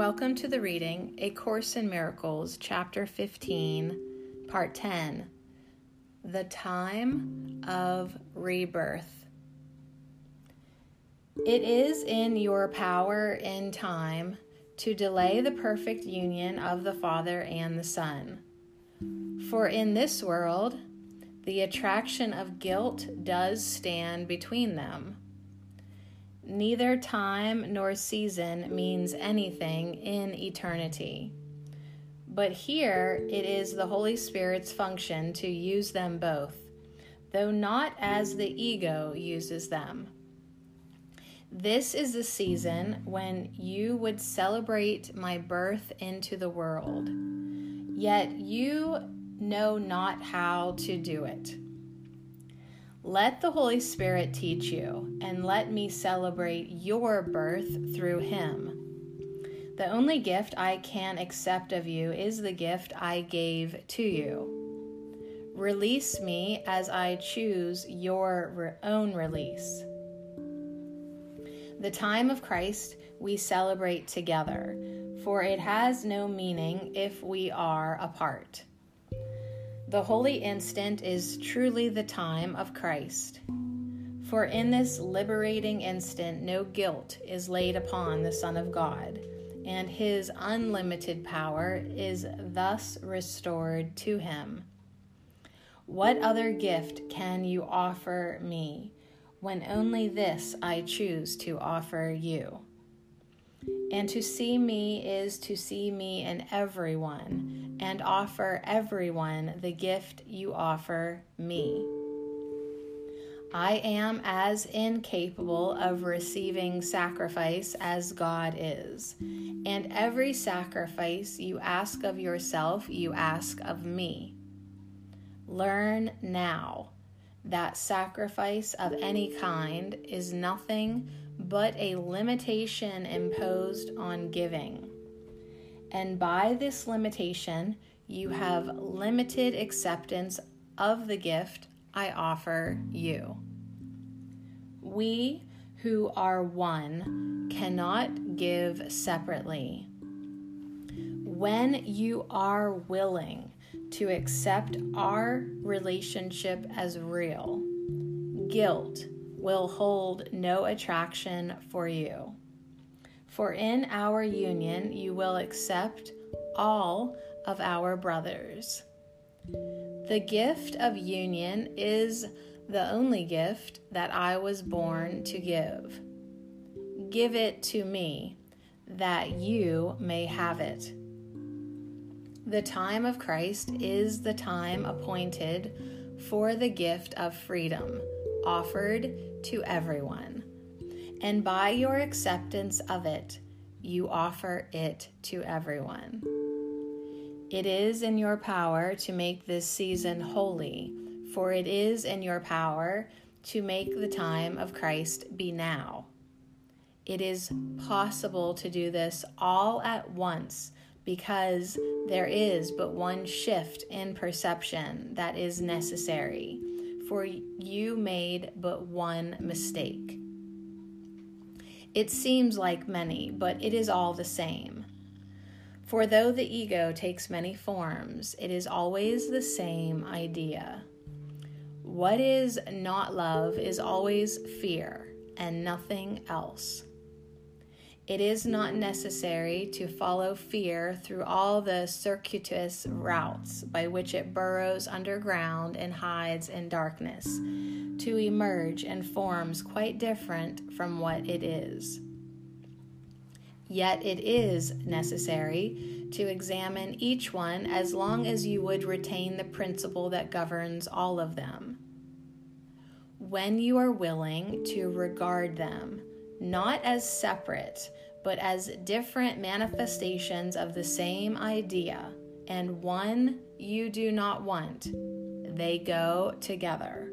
Welcome to the reading A Course in Miracles, Chapter 15, Part 10 The Time of Rebirth. It is in your power in time to delay the perfect union of the Father and the Son. For in this world, the attraction of guilt does stand between them Neither time nor season means anything in eternity. But here it is the Holy Spirit's function to use them both, though not as the ego uses them. This is the season when you would celebrate my birth into the world, yet you know not how to do it. Let the Holy Spirit teach you, and let me celebrate your birth through Him. The only gift I can accept of you is the gift I gave to you. Release me as I choose your own release. The time of Christ we celebrate together, for it has no meaning if we are apart. The holy instant is truly the time of Christ. For in this liberating instant, no guilt is laid upon the Son of God, and his unlimited power is thus restored to him. What other gift can you offer me when only this I choose to offer you? And to see me is to see me in everyone, and offer everyone the gift you offer me. I am as incapable of receiving sacrifice as God is, and every sacrifice you ask of yourself, you ask of me. Learn now that sacrifice of any kind is nothing but a limitation imposed on giving. And by this limitation, you have limited acceptance of the gift I offer you. We who are one cannot give separately. When you are willing to accept our relationship as real, guilt will hold no attraction for you. For in our union you will accept all of our brothers. The gift of union is the only gift that I was born to give. Give it to me, that you may have it. The time of Christ is the time appointed for the gift of freedom offered to everyone. And by your acceptance of it, you offer it to everyone. It is in your power to make this season holy, for it is in your power to make the time of Christ be now. It is possible to do this all at once because there is but one shift in perception that is necessary for you made but one mistake. It seems like many, but it is all the same. For though the ego takes many forms, it is always the same idea. What is not love is always fear and nothing else. It is not necessary to follow fear through all the circuitous routes by which it burrows underground and hides in darkness, to emerge in forms quite different from what it is. Yet it is necessary to examine each one as long as you would retain the principle that governs all of them. When you are willing to regard them, not as separate, but as different manifestations of the same idea, and one you do not want. They go together.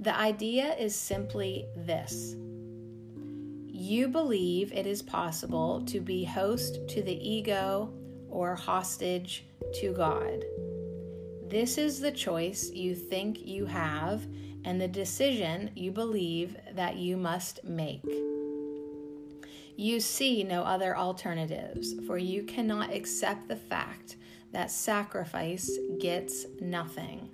The idea is simply this you believe it is possible to be host to the ego or hostage to God. This is the choice you think you have and the decision you believe that you must make. You see no other alternatives, for you cannot accept the fact that sacrifice gets nothing.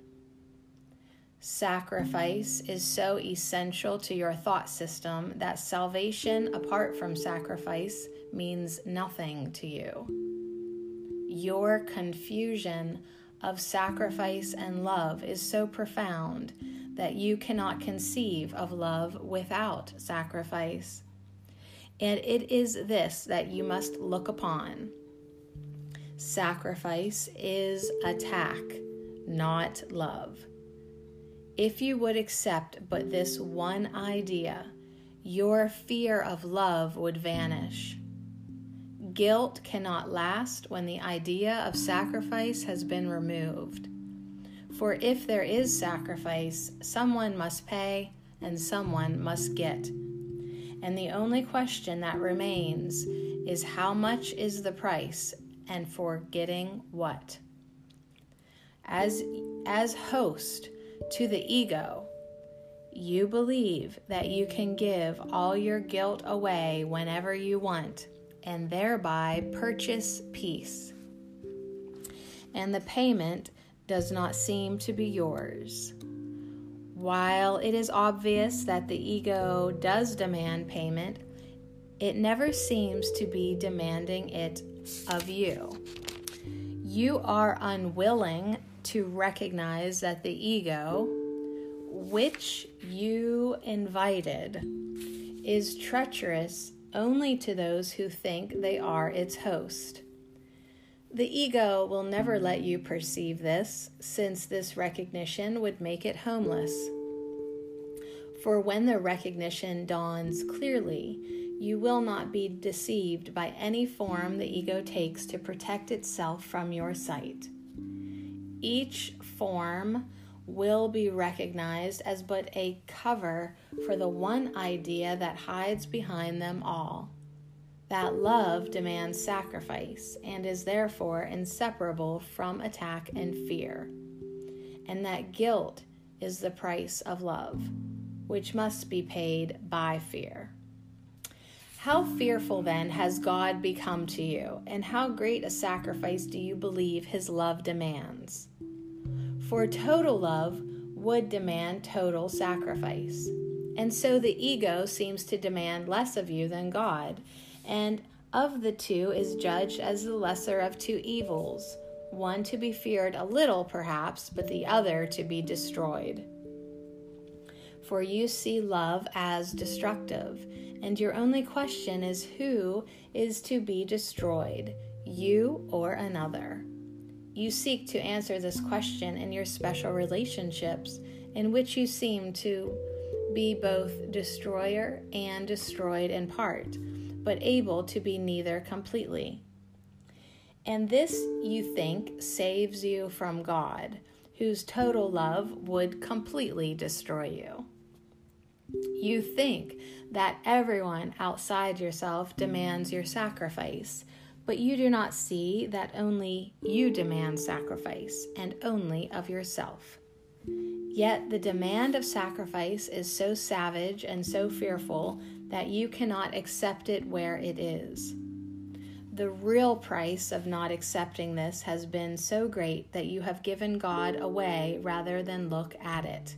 Sacrifice is so essential to your thought system that salvation apart from sacrifice means nothing to you. Your confusion of sacrifice and love is so profound that you cannot conceive of love without sacrifice. And it is this that you must look upon. Sacrifice is attack, not love. If you would accept but this one idea, your fear of love would vanish. Guilt cannot last when the idea of sacrifice has been removed. For if there is sacrifice, someone must pay and someone must get. And the only question that remains is how much is the price and for getting what? As, as host, to the ego, you believe that you can give all your guilt away whenever you want and thereby purchase peace. And the payment does not seem to be yours. While it is obvious that the ego does demand payment, it never seems to be demanding it of you. You are unwilling to recognize that the ego, which you invited, is treacherous only to those who think they are its host. The ego will never let you perceive this, since this recognition would make it homeless. For when the recognition dawns clearly, you will not be deceived by any form the ego takes to protect itself from your sight. Each form will be recognized as but a cover for the one idea that hides behind them all that love demands sacrifice and is therefore inseparable from attack and fear, and that guilt is the price of love, which must be paid by fear. How fearful then has God become to you, and how great a sacrifice do you believe his love demands? For total love would demand total sacrifice. And so the ego seems to demand less of you than God, and of the two is judged as the lesser of two evils, one to be feared a little, perhaps, but the other to be destroyed. For you see love as destructive, and your only question is who is to be destroyed, you or another. You seek to answer this question in your special relationships, in which you seem to be both destroyer and destroyed in part, but able to be neither completely. And this, you think, saves you from God, whose total love would completely destroy you. You think that everyone outside yourself demands your sacrifice, but you do not see that only you demand sacrifice, and only of yourself. Yet the demand of sacrifice is so savage and so fearful that you cannot accept it where it is. The real price of not accepting this has been so great that you have given God away rather than look at it.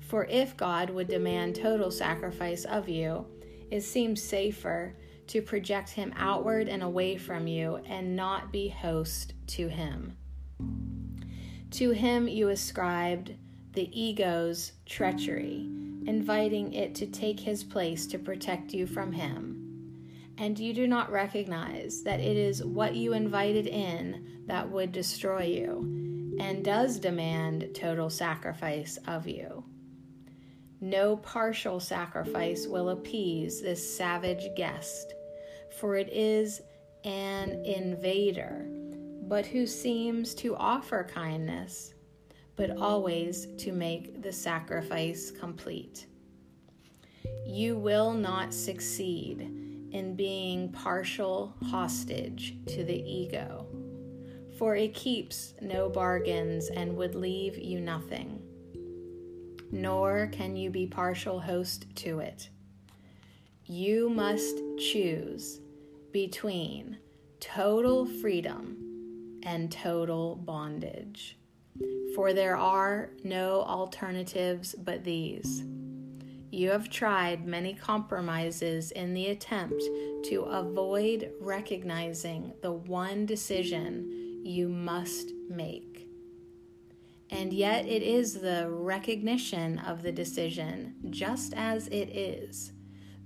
For if God would demand total sacrifice of you, it seems safer to project him outward and away from you and not be host to him. To him you ascribed the ego's treachery, inviting it to take his place to protect you from him. And you do not recognize that it is what you invited in that would destroy you and does demand total sacrifice of you. No partial sacrifice will appease this savage guest, for it is an invader, but who seems to offer kindness, but always to make the sacrifice complete. You will not succeed in being partial hostage to the ego, for it keeps no bargains and would leave you nothing nor can you be partial host to it. you must choose between total freedom and total bondage. For there are no alternatives but these. You have tried many compromises in the attempt to avoid recognizing the one decision you must make. And yet, it is the recognition of the decision, just as it is,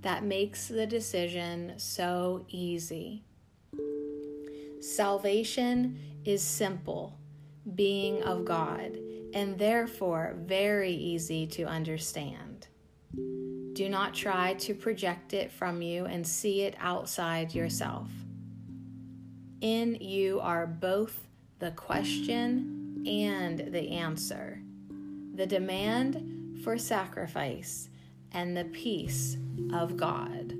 that makes the decision so easy. Salvation is simple, being of God, and therefore very easy to understand. Do not try to project it from you and see it outside yourself. In you are both the question and the answer, the demand for sacrifice and the peace of God.